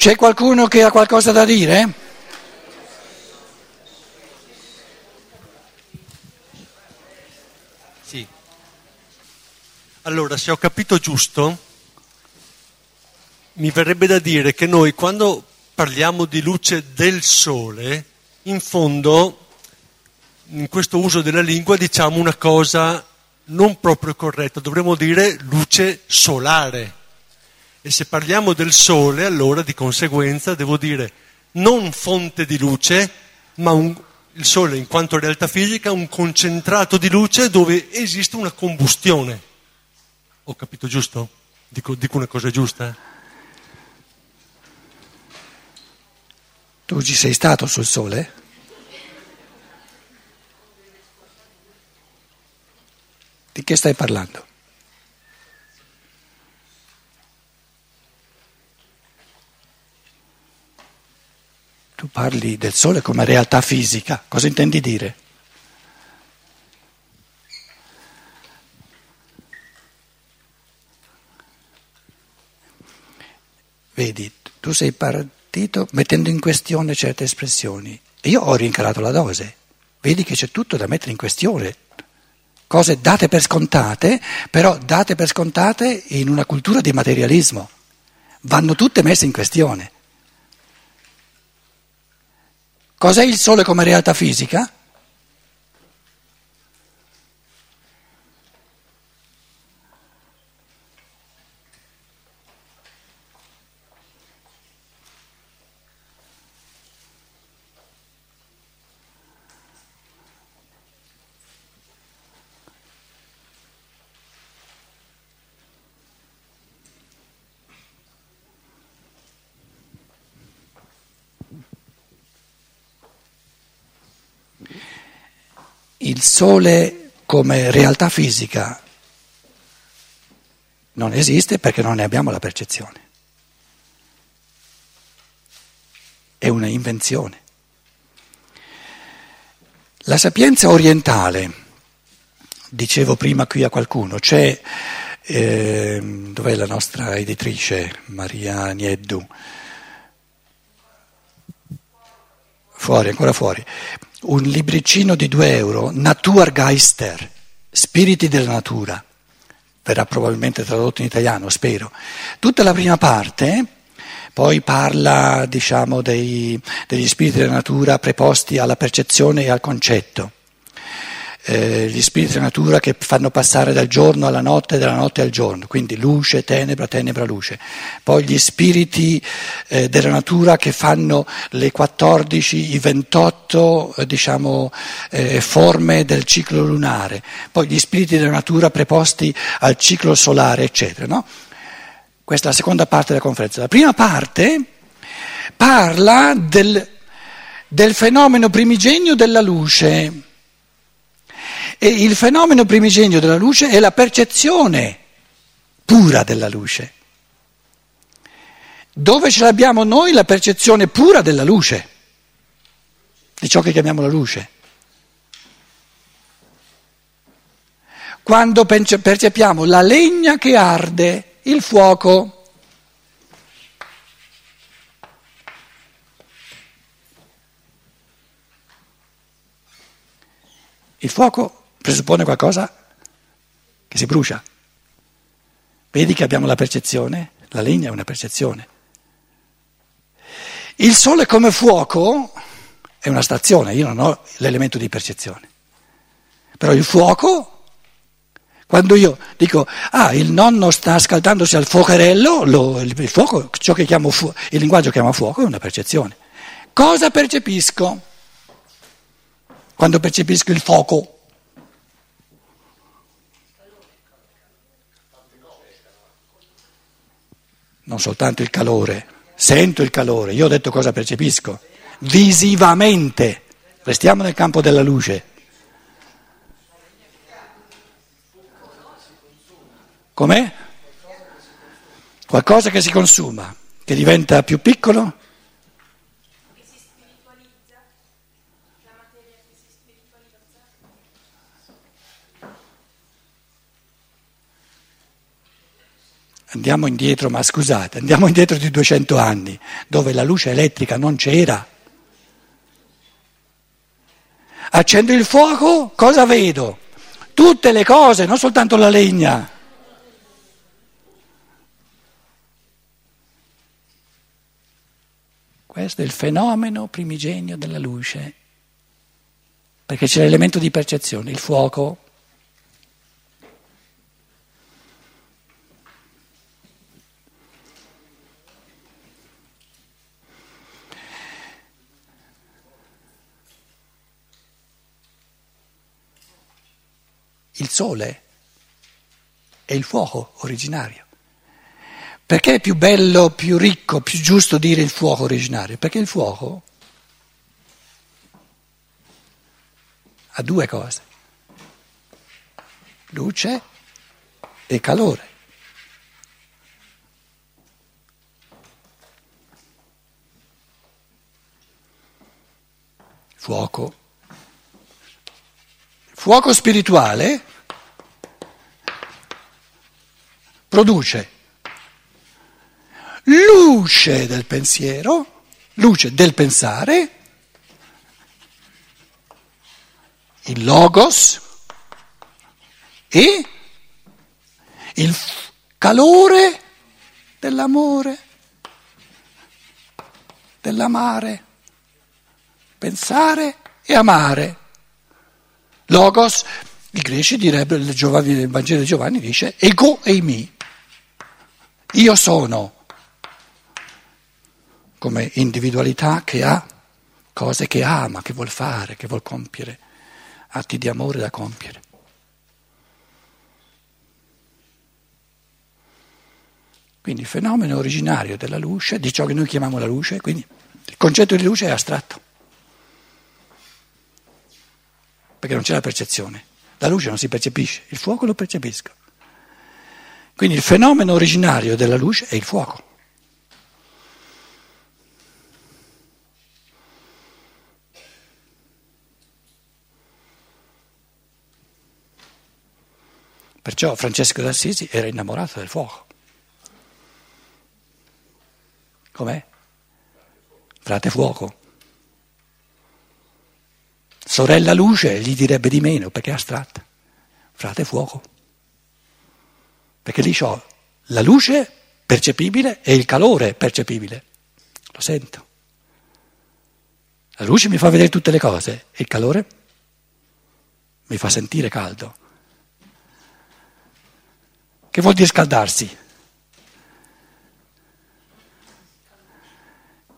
C'è qualcuno che ha qualcosa da dire? Sì. Allora, se ho capito giusto, mi verrebbe da dire che noi quando parliamo di luce del sole, in fondo, in questo uso della lingua, diciamo una cosa non proprio corretta, dovremmo dire luce solare. E se parliamo del sole, allora di conseguenza devo dire non fonte di luce, ma un, il sole in quanto realtà fisica, un concentrato di luce dove esiste una combustione. Ho capito giusto? Dico, dico una cosa giusta? Tu ci sei stato sul sole? Di che stai parlando? Tu parli del sole come realtà fisica, cosa intendi dire? Vedi, tu sei partito mettendo in questione certe espressioni. io ho rincarato la dose. Vedi che c'è tutto da mettere in questione. Cose date per scontate, però date per scontate in una cultura di materialismo. Vanno tutte messe in questione. Cos'è il sole come realtà fisica? Il sole come realtà fisica non esiste perché non ne abbiamo la percezione. È una invenzione. La sapienza orientale, dicevo prima qui a qualcuno, c'è, eh, dov'è la nostra editrice Maria Nieddu? Fuori, ancora fuori un libricino di 2 euro, Naturgeister, spiriti della natura, verrà probabilmente tradotto in italiano, spero. Tutta la prima parte poi parla diciamo, dei, degli spiriti della natura preposti alla percezione e al concetto eh, gli spiriti della natura che fanno passare dal giorno alla notte dalla notte al giorno, quindi luce, tenebra, tenebra, luce. Poi gli spiriti eh, della natura che fanno le 14, i 28 eh, diciamo, eh, forme del ciclo lunare, poi gli spiriti della natura preposti al ciclo solare, eccetera. No? Questa è la seconda parte della conferenza. La prima parte parla del, del fenomeno primigenio della luce e il fenomeno primigenio della luce è la percezione pura della luce. Dove ce l'abbiamo noi la percezione pura della luce, di ciò che chiamiamo la luce? Quando percepiamo la legna che arde, il fuoco. Il fuoco presuppone qualcosa che si brucia. Vedi che abbiamo la percezione? La legna è una percezione. Il sole come fuoco è una stazione, io non ho l'elemento di percezione. Però il fuoco, quando io dico, ah, il nonno sta scaldandosi al fuocherello, lo, il, fuoco, ciò che chiamo fu- il linguaggio chiama fuoco è una percezione. Cosa percepisco quando percepisco il fuoco? Non soltanto il calore, sento il calore, io ho detto cosa percepisco, visivamente, restiamo nel campo della luce. Com'è? Qualcosa che si consuma, che diventa più piccolo? Andiamo indietro, ma scusate, andiamo indietro di 200 anni, dove la luce elettrica non c'era. Accendo il fuoco, cosa vedo? Tutte le cose, non soltanto la legna. Questo è il fenomeno primigenio della luce, perché c'è l'elemento di percezione, il fuoco. Il sole è il fuoco originario. Perché è più bello, più ricco, più giusto dire il fuoco originario? Perché il fuoco ha due cose, luce e calore. Fuoco. Fuoco spirituale produce luce del pensiero, luce del pensare, il logos e il calore dell'amore, dell'amare, pensare e amare. Logos, i greci direbbero, il, Vangelo di Giovanni dice ego e mi, io sono come individualità che ha cose che ama, che vuol fare, che vuol compiere, atti di amore da compiere. Quindi il fenomeno originario della luce, di ciò che noi chiamiamo la luce, quindi il concetto di luce è astratto, perché non c'è la percezione. La luce non si percepisce, il fuoco lo percepisco. Quindi il fenomeno originario della luce è il fuoco. Perciò Francesco d'Assisi era innamorato del fuoco. Com'è? Frate fuoco. Sorella luce gli direbbe di meno perché è astratta. Frate fuoco. Perché lì ho la luce percepibile e il calore percepibile. Lo sento. La luce mi fa vedere tutte le cose e il calore mi fa sentire caldo. Che vuol dire scaldarsi?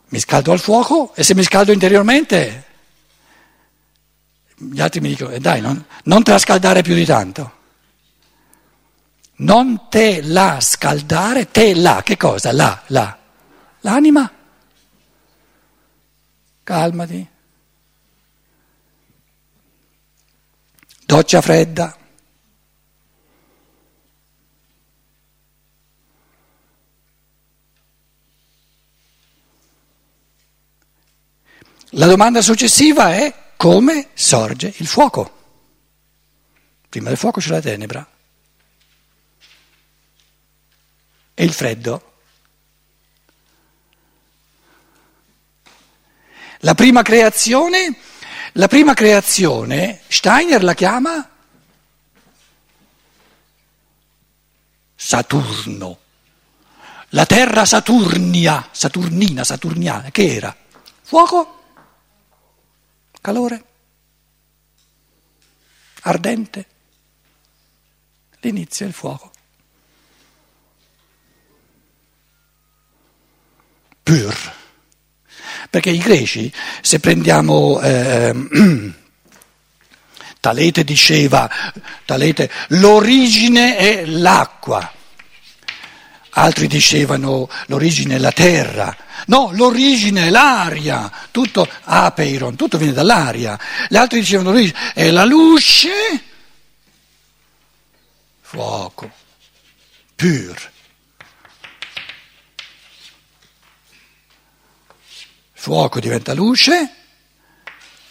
Mi scaldo al fuoco e se mi scaldo interiormente, gli altri mi dicono, eh dai, non, non te la scaldare più di tanto. Non te la scaldare, te la, che cosa? La, la. L'anima? Calmati. Doccia fredda. La domanda successiva è come sorge il fuoco. Prima del fuoco c'è la tenebra e il freddo. La prima creazione, la prima creazione, Steiner la chiama Saturno. La terra Saturnia, Saturnina, Saturniana, che era? Fuoco? calore, ardente, l'inizio è il fuoco. Pur. Perché i greci, se prendiamo... Eh, Talete diceva, Talete, l'origine è l'acqua. Altri dicevano l'origine è la terra, no, l'origine è l'aria, tutto apeiron, tutto viene dall'aria. Gli altri dicevano l'origine è la luce, fuoco, pur. fuoco diventa luce,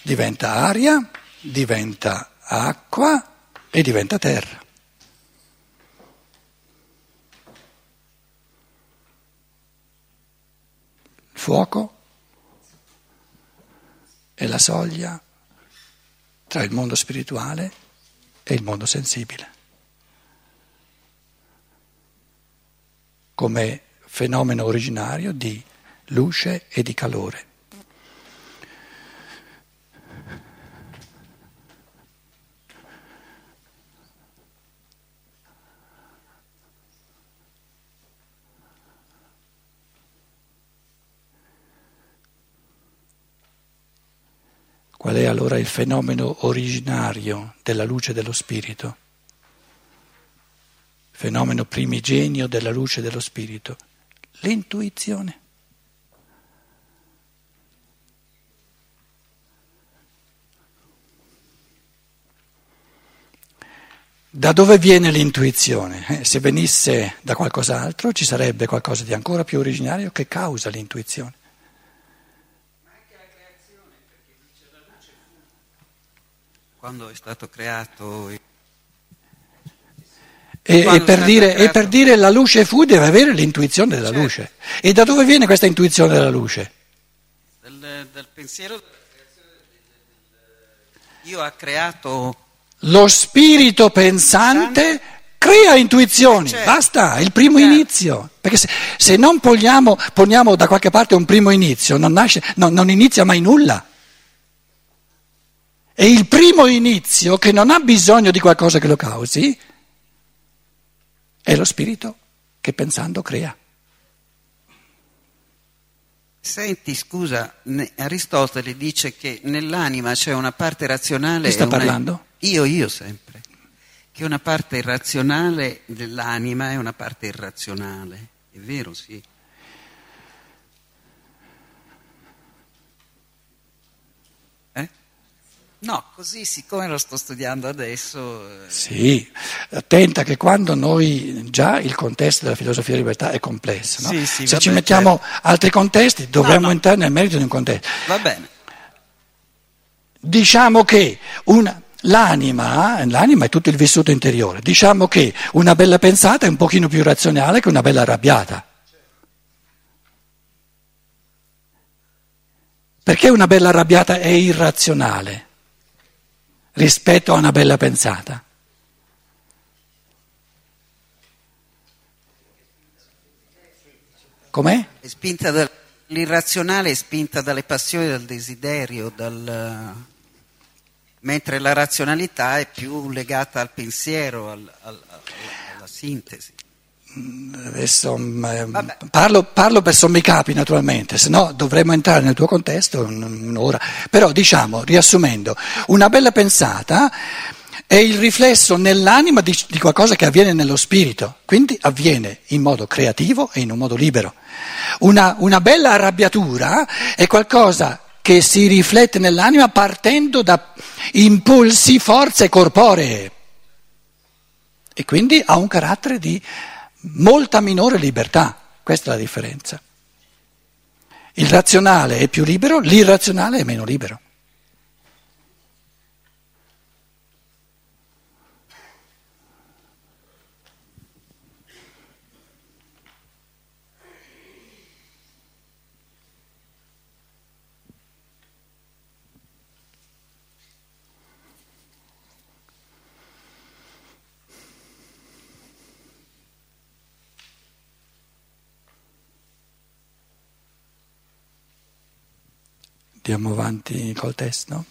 diventa aria, diventa acqua e diventa terra. Il fuoco è la soglia tra il mondo spirituale e il mondo sensibile. Come fenomeno originario di luce e di calore. Qual è allora il fenomeno originario della luce dello spirito? Fenomeno primigenio della luce dello spirito? L'intuizione. Da dove viene l'intuizione? Eh, se venisse da qualcos'altro ci sarebbe qualcosa di ancora più originario che causa l'intuizione. Quando è stato creato. E, e, per dire, creato... e, per dire, la luce fu deve avere l'intuizione della certo. luce. E da dove viene questa intuizione della luce? Dal, dal pensiero. Dio ha creato. Lo spirito pensante crea intuizioni, certo. basta, è il primo certo. inizio. Perché se, se non poniamo, poniamo, da qualche parte un primo inizio, non, nasce, no, non inizia mai nulla. E il primo inizio, che non ha bisogno di qualcosa che lo causi, è lo spirito che pensando crea. Senti, scusa, Aristotele dice che nell'anima c'è una parte razionale. Chi sta parlando? Io, io sempre. Che una parte irrazionale dell'anima è una parte irrazionale. È vero, sì. No, così siccome lo sto studiando adesso. Eh... Sì, attenta che quando noi già il contesto della filosofia della libertà è complesso, no? sì, sì, se ci bene, mettiamo certo. altri contesti dovremmo no, no. entrare nel merito di un contesto. Va bene. Diciamo che una, l'anima, l'anima è tutto il vissuto interiore, diciamo che una bella pensata è un pochino più razionale che una bella arrabbiata. Perché una bella arrabbiata è irrazionale? Rispetto a una bella pensata. Com'è? È spinta da, l'irrazionale è spinta dalle passioni, dal desiderio, dal, mentre la razionalità è più legata al pensiero, al, al, alla sintesi. Eh, parlo, parlo, per sommi capi naturalmente, se no dovremmo entrare nel tuo contesto un'ora. Però diciamo, riassumendo, una bella pensata è il riflesso nell'anima di, di qualcosa che avviene nello spirito, quindi avviene in modo creativo e in un modo libero. Una, una bella arrabbiatura è qualcosa che si riflette nell'anima partendo da impulsi, forze corporee e quindi ha un carattere di molta minore libertà, questa è la differenza. Il razionale è più libero, l'irrazionale è meno libero. Andiamo avanti col testo.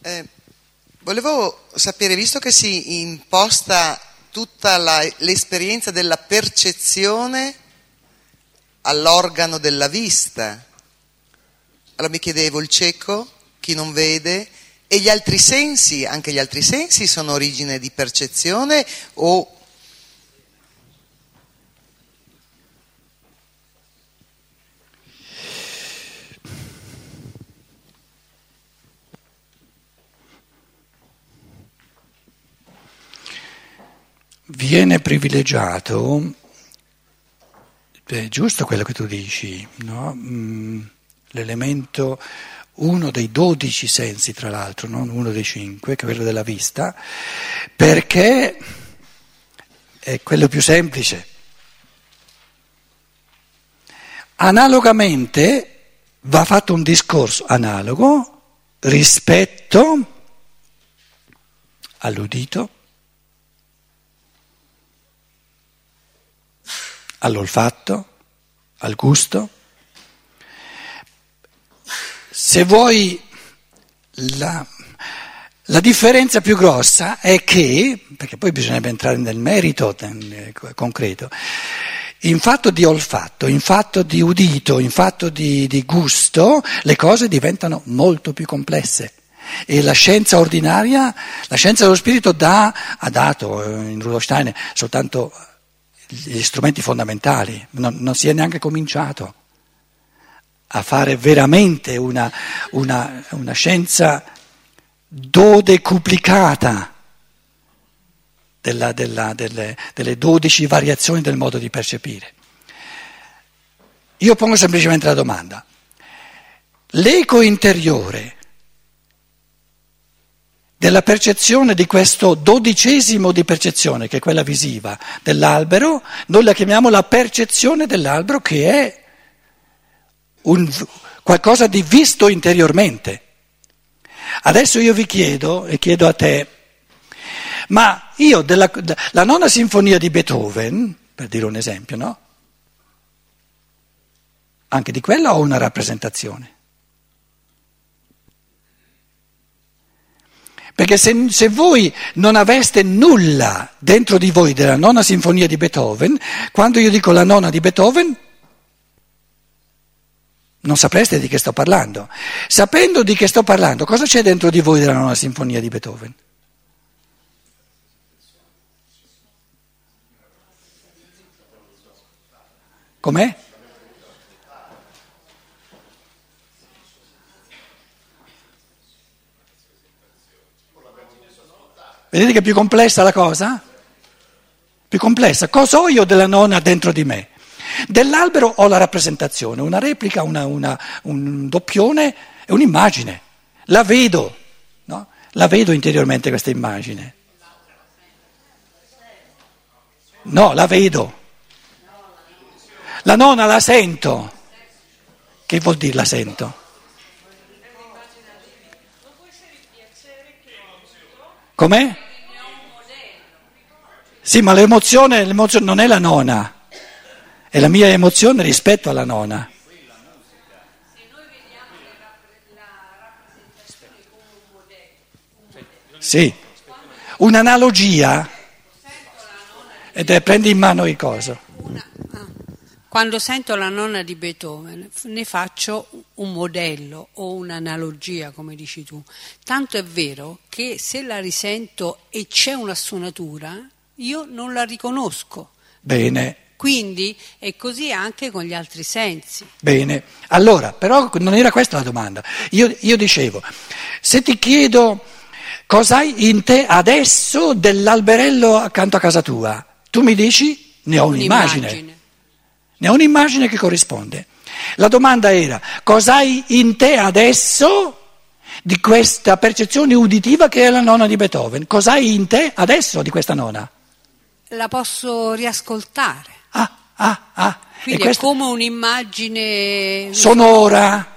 Eh, volevo sapere, visto che si imposta tutta la, l'esperienza della percezione all'organo della vista. Allora mi chiedevo il cieco, chi non vede, e gli altri sensi, anche gli altri sensi sono origine di percezione o viene privilegiato, è giusto quello che tu dici, no? mm, l'elemento, uno dei dodici sensi tra l'altro, non uno dei cinque, che è quello della vista, perché è quello più semplice. Analogamente va fatto un discorso analogo rispetto all'udito, all'olfatto, al gusto. Se vuoi, la, la, differenza più grossa è che, perché poi bisognerebbe entrare nel merito concreto, in fatto di olfatto, in fatto di udito, in fatto di, di gusto, le cose diventano molto più complesse. E la scienza ordinaria, la scienza dello spirito dà, ha dato eh, in Rudolf Steiner soltanto gli strumenti fondamentali, non, non, si è neanche cominciato a fare veramente una, una, una scienza dodecuplicata della, della, delle, delle dodici variazioni del modo di percepire. Io pongo semplicemente la domanda, l'eco interiore della percezione di questo dodicesimo di percezione, che è quella visiva dell'albero, noi la chiamiamo la percezione dell'albero che è un, qualcosa di visto interiormente. Adesso io vi chiedo, e chiedo a te, ma io della la nona sinfonia di Beethoven, per dire un esempio, no? Anche di quella ho una rappresentazione. Perché se, se, voi non aveste nulla dentro di voi della nona sinfonia di Beethoven, quando io dico la nona di Beethoven, non sapreste di che sto parlando. Sapendo di che sto parlando, cosa c'è dentro di voi della nona sinfonia di Beethoven? Com'è? Vedete che è più complessa la cosa? Più complessa. Cosa ho io della nonna dentro di me? Dell'albero ho la rappresentazione, una replica, una, una, un doppione e un'immagine. La vedo, no? La vedo interiormente questa immagine. No, la vedo. La nonna la sento. Che vuol dire la sento? Com'è? Sì, ma l'emozione, l'emozione non è la nona, è la mia emozione rispetto alla nona. Sì, un'analogia, ed è prendi in mano il coso. Quando sento la nonna di Beethoven ne faccio un modello o un'analogia, come dici tu. Tanto è vero che se la risento e c'è una suonatura, io non la riconosco. Bene. Quindi è così anche con gli altri sensi. Bene, allora, però non era questa la domanda. Io, io dicevo, se ti chiedo cosa hai in te adesso dell'alberello accanto a casa tua, tu mi dici ne ho un'immagine. un'immagine. Ne ho un'immagine che corrisponde. La domanda era cosa hai in te adesso di questa percezione uditiva che è la nona di Beethoven? Cosa hai in te adesso di questa nona? La posso riascoltare. Ah, ah, ah. Quindi è come un'immagine sonora.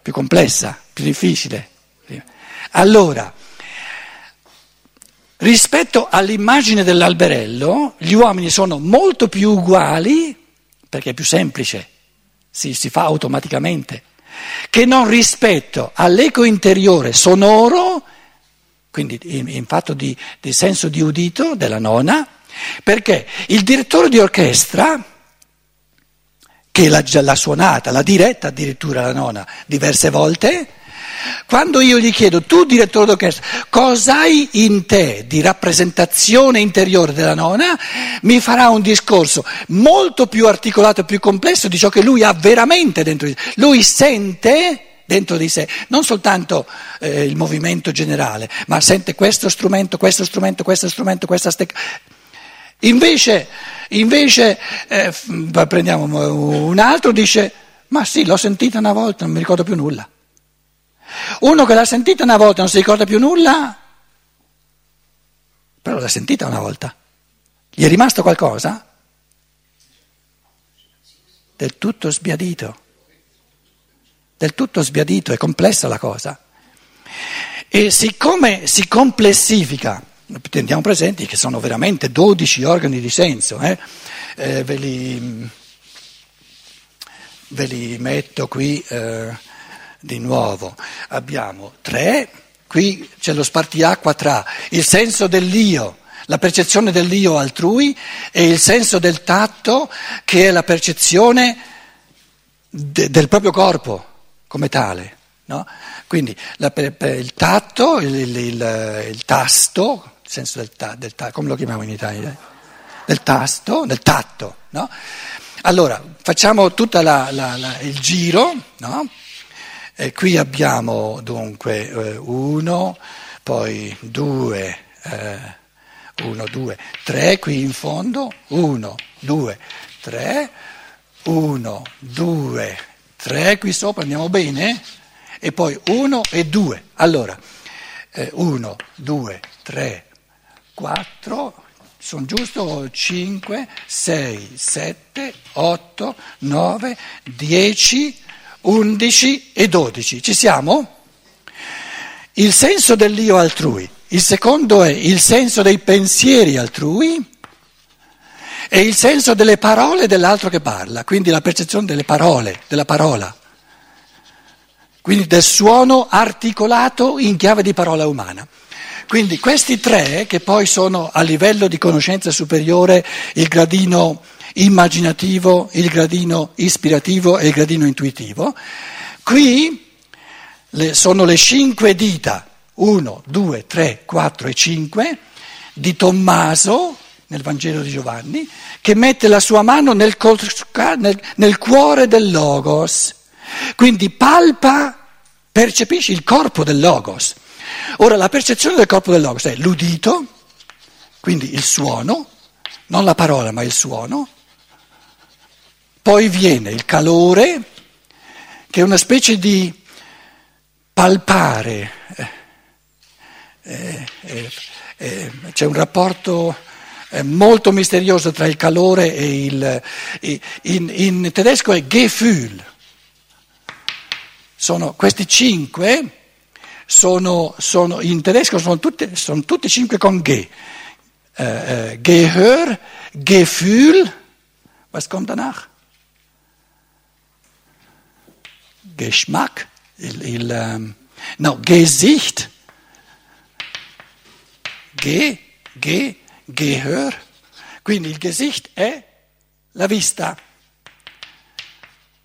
Più complessa, più difficile. Allora, Rispetto all'immagine dell'alberello, gli uomini sono molto più uguali, perché è più semplice, si, si fa automaticamente, che non rispetto all'eco interiore sonoro, quindi in, in fatto di, di senso di udito della nona, perché il direttore di orchestra, che l'ha, l'ha suonata, l'ha diretta addirittura la nona diverse volte, quando io gli chiedo, tu direttore d'orchestra, cosa hai in te di rappresentazione interiore della nonna, mi farà un discorso molto più articolato e più complesso di ciò che lui ha veramente dentro di sé. Lui sente dentro di sé, non soltanto eh, il movimento generale, ma sente questo strumento, questo strumento, questo strumento, questa stecca. Invece, invece eh, prendiamo un altro, dice, ma sì, l'ho sentita una volta, non mi ricordo più nulla. Uno che l'ha sentita una volta e non si ricorda più nulla, però l'ha sentita una volta. Gli è rimasto qualcosa? Del tutto sbiadito. Del tutto sbiadito, è complessa la cosa. E siccome si complessifica, teniamo presenti che sono veramente 12 organi di senso, eh? Eh, ve, li, ve, li, metto qui eh, di nuovo. Abbiamo tre Qui c'è lo spartiacqua tra il senso dell'io, la percezione dell'io altrui e il senso del tatto che è la percezione de, del proprio corpo come tale. No? Quindi la, il tatto, il, il, il, il, tasto, il senso del, ta, del ta, come lo chiamiamo in Italia? Del tasto, del tatto. No? Allora, facciamo tutto il giro, no? E qui abbiamo dunque eh, uno, poi due, eh, uno, due, tre qui in fondo, uno, due, tre, uno, due, tre qui sopra, andiamo bene? E poi uno e due. Allora, eh, uno, due, tre, quattro, sono giusto 5, 6, 7, 8, 9, 10, 11 e 12. Ci siamo? Il senso dell'io altrui. Il secondo è il senso dei pensieri altrui e il senso delle parole dell'altro che parla, quindi la percezione delle parole, della parola. Quindi del suono articolato in chiave di parola umana. Quindi questi tre, che poi sono a livello di conoscenza superiore il gradino immaginativo, il gradino ispirativo e il gradino intuitivo. Qui le, sono le cinque dita, 1, 2, 3, 4 e 5, di Tommaso nel Vangelo di Giovanni, che mette la sua mano nel, nel, nel cuore del Logos, quindi palpa, percepisce il corpo del Logos. Ora la percezione del corpo del Logos è l'udito, quindi il suono, non la parola ma il suono, poi viene il calore, che è una specie di palpare. Eh, eh, eh, c'è un rapporto eh, molto misterioso tra il calore e il... In, in tedesco è Gefühl. Sono questi cinque, sono, sono, in tedesco sono tutte, sono tutte cinque con G. Eh, eh, Gehör, Gefühl, was kommt danach? Geschmack, il, il, um, no, Gesicht, Ge, Ge, Gehör. Quindi il Gesicht è la vista.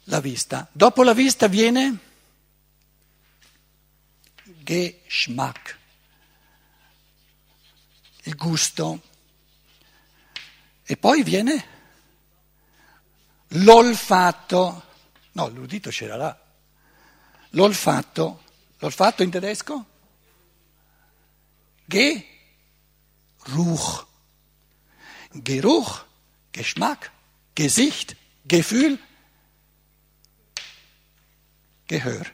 La vista. Dopo la vista viene Geschmack, il gusto. E poi viene l'olfatto. No, l'udito c'era là. L'olfatto, l'olfatto in tedesco? Geruch. Geruch, Geschmack, Gesicht, Gefühl, Gehör.